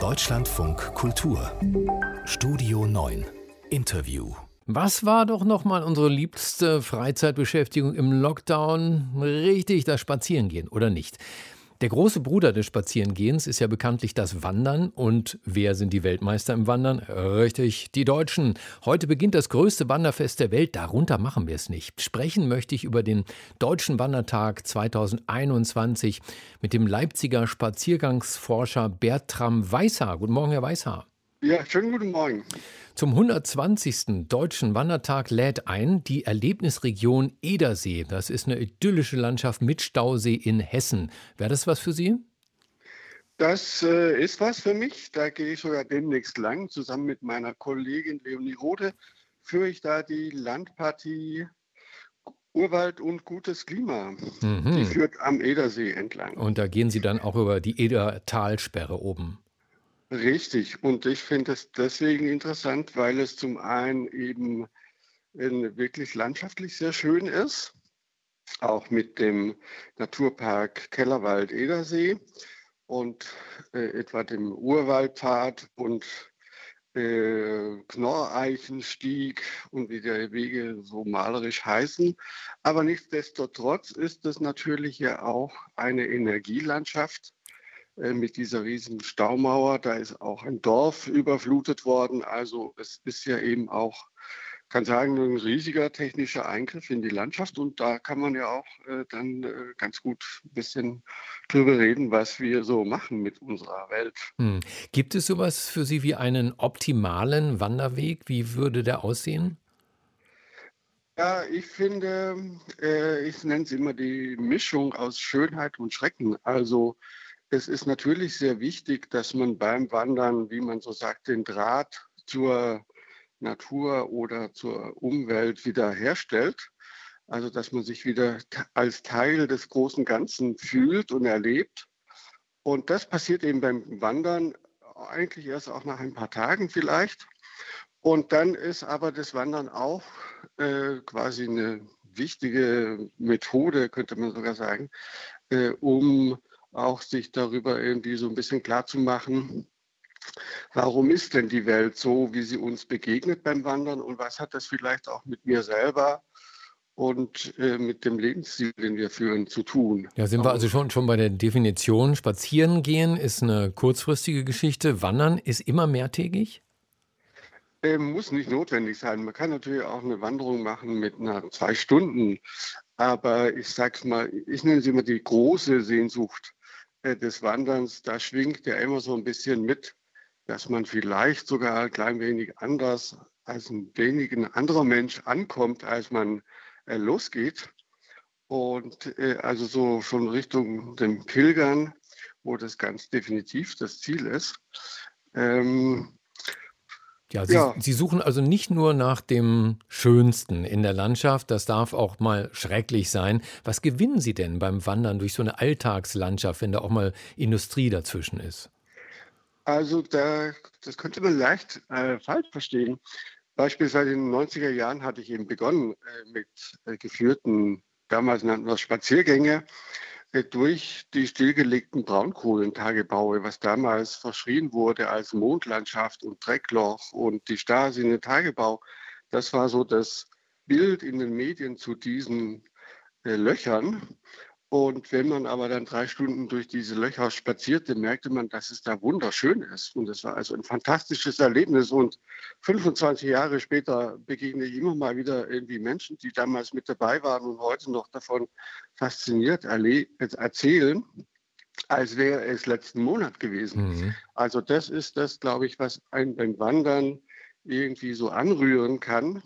Deutschlandfunk Kultur Studio 9 Interview was war doch nochmal unsere liebste Freizeitbeschäftigung im Lockdown? Richtig, das Spazierengehen, oder nicht? Der große Bruder des Spazierengehens ist ja bekanntlich das Wandern. Und wer sind die Weltmeister im Wandern? Richtig, die Deutschen. Heute beginnt das größte Wanderfest der Welt. Darunter machen wir es nicht. Sprechen möchte ich über den Deutschen Wandertag 2021 mit dem Leipziger Spaziergangsforscher Bertram Weißhaar. Guten Morgen, Herr Weißhaar. Ja, schönen guten Morgen. Zum 120. Deutschen Wandertag lädt ein die Erlebnisregion Edersee. Das ist eine idyllische Landschaft mit Stausee in Hessen. Wäre das was für Sie? Das äh, ist was für mich. Da gehe ich sogar demnächst lang. Zusammen mit meiner Kollegin Leonie Rode führe ich da die Landpartie Urwald und gutes Klima. Mhm. Die führt am Edersee entlang. Und da gehen Sie dann auch über die Edertalsperre oben. Richtig. Und ich finde es deswegen interessant, weil es zum einen eben wirklich landschaftlich sehr schön ist, auch mit dem Naturpark Kellerwald-Edersee und äh, etwa dem Urwaldpfad und äh, Knorreichenstieg und wie die Wege so malerisch heißen. Aber nichtsdestotrotz ist es natürlich ja auch eine Energielandschaft, mit dieser riesigen Staumauer. Da ist auch ein Dorf überflutet worden. Also es ist ja eben auch, kann sagen, ein riesiger technischer Eingriff in die Landschaft. Und da kann man ja auch äh, dann äh, ganz gut ein bisschen drüber reden, was wir so machen mit unserer Welt. Hm. Gibt es sowas für Sie wie einen optimalen Wanderweg? Wie würde der aussehen? Ja, ich finde, äh, ich nenne es immer die Mischung aus Schönheit und Schrecken. Also es ist natürlich sehr wichtig, dass man beim Wandern, wie man so sagt, den Draht zur Natur oder zur Umwelt wieder herstellt. Also dass man sich wieder als Teil des großen Ganzen fühlt und erlebt. Und das passiert eben beim Wandern eigentlich erst auch nach ein paar Tagen vielleicht. Und dann ist aber das Wandern auch äh, quasi eine wichtige Methode, könnte man sogar sagen, äh, um auch sich darüber irgendwie so ein bisschen klar zu machen, warum ist denn die Welt so, wie sie uns begegnet beim Wandern und was hat das vielleicht auch mit mir selber und äh, mit dem Lebensstil, den wir führen, zu tun. Ja, sind wir also schon, schon bei der Definition. Spazieren gehen ist eine kurzfristige Geschichte. Wandern ist immer mehrtägig? Äh, muss nicht notwendig sein. Man kann natürlich auch eine Wanderung machen mit einer zwei Stunden. Aber ich sag's mal, ich nenne sie immer die große Sehnsucht des Wanderns, da schwingt ja immer so ein bisschen mit, dass man vielleicht sogar ein klein wenig anders als ein wenig ein anderer Mensch ankommt, als man äh, losgeht. Und äh, also so schon Richtung dem Pilgern, wo das ganz definitiv das Ziel ist. Ähm, ja, Sie, ja. Sie, suchen also nicht nur nach dem Schönsten in der Landschaft, das darf auch mal schrecklich sein. Was gewinnen Sie denn beim Wandern durch so eine Alltagslandschaft, wenn da auch mal Industrie dazwischen ist? Also da, das könnte man leicht äh, falsch verstehen. Beispielsweise in den 90er Jahren hatte ich eben begonnen äh, mit äh, geführten, damals nannten wir es Spaziergänge, durch die stillgelegten Braunkohlentagebaue, was damals verschrien wurde als Mondlandschaft und Dreckloch und die Stasi in den Tagebau, das war so das Bild in den Medien zu diesen äh, Löchern. Und wenn man aber dann drei Stunden durch diese Löcher spazierte, merkte man, dass es da wunderschön ist. Und es war also ein fantastisches Erlebnis. Und 25 Jahre später begegne ich immer mal wieder irgendwie Menschen, die damals mit dabei waren und heute noch davon fasziniert erzählen, als wäre es letzten Monat gewesen. Mhm. Also das ist das, glaube ich, was einen beim Wandern irgendwie so anrühren kann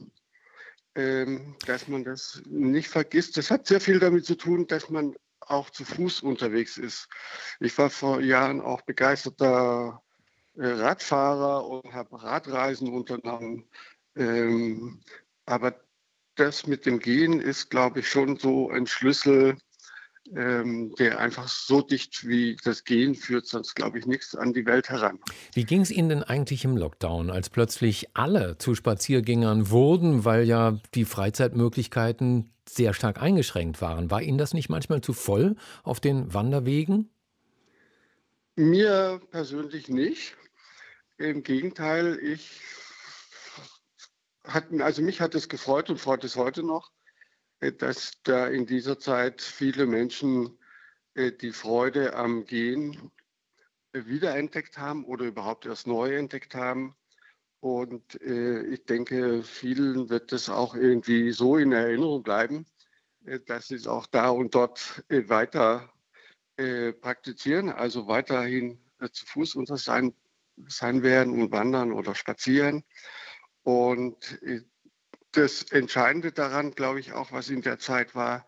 dass man das nicht vergisst. Das hat sehr viel damit zu tun, dass man auch zu Fuß unterwegs ist. Ich war vor Jahren auch begeisterter äh, Radfahrer und habe Radreisen unternommen. Ähm, aber das mit dem Gehen ist, glaube ich, schon so ein Schlüssel ähm, der einfach so dicht wie das Gehen führt, sonst glaube ich nichts an die Welt heran. Wie ging es Ihnen denn eigentlich im Lockdown, als plötzlich alle zu Spaziergängern wurden, weil ja die Freizeitmöglichkeiten sehr stark eingeschränkt waren? War Ihnen das nicht manchmal zu voll auf den Wanderwegen? Mir persönlich nicht. Im Gegenteil, ich hat, also mich hat es gefreut und freut es heute noch, dass da in dieser Zeit viele Menschen äh, die Freude am Gehen äh, wiederentdeckt haben oder überhaupt erst neu entdeckt haben. Und ich denke, vielen wird das auch irgendwie so in Erinnerung bleiben, dass sie es auch da und dort weiter praktizieren, also weiterhin zu Fuß unter sein, sein werden und wandern oder spazieren. Und äh, das Entscheidende daran, glaube ich, auch, was in der Zeit war,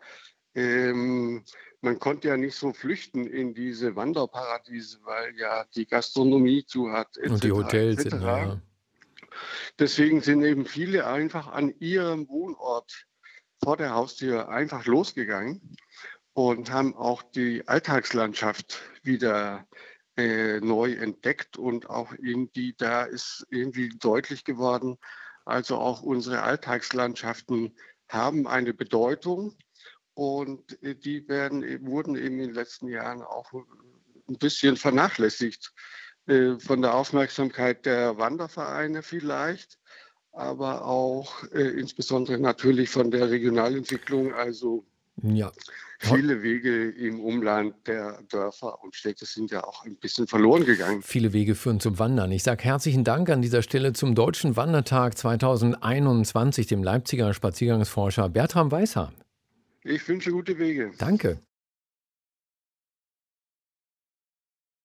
ähm, man konnte ja nicht so flüchten in diese Wanderparadiese, weil ja die Gastronomie zu hat. Etc., Und die Hotels. Etc. Ja. Deswegen sind eben viele einfach an ihrem Wohnort vor der Haustür einfach losgegangen und haben auch die Alltagslandschaft wieder äh, neu entdeckt und auch irgendwie da ist irgendwie deutlich geworden, also auch unsere Alltagslandschaften haben eine Bedeutung und äh, die werden, wurden eben in den letzten Jahren auch ein bisschen vernachlässigt äh, von der Aufmerksamkeit der Wandervereine vielleicht, aber auch äh, insbesondere natürlich von der Regionalentwicklung, also ja. Viele Wege im Umland der Dörfer und Städte sind ja auch ein bisschen verloren gegangen. Viele Wege führen zum Wandern. Ich sage herzlichen Dank an dieser Stelle zum Deutschen Wandertag 2021, dem Leipziger Spaziergangsforscher Bertram Weisser. Ich wünsche gute Wege. Danke.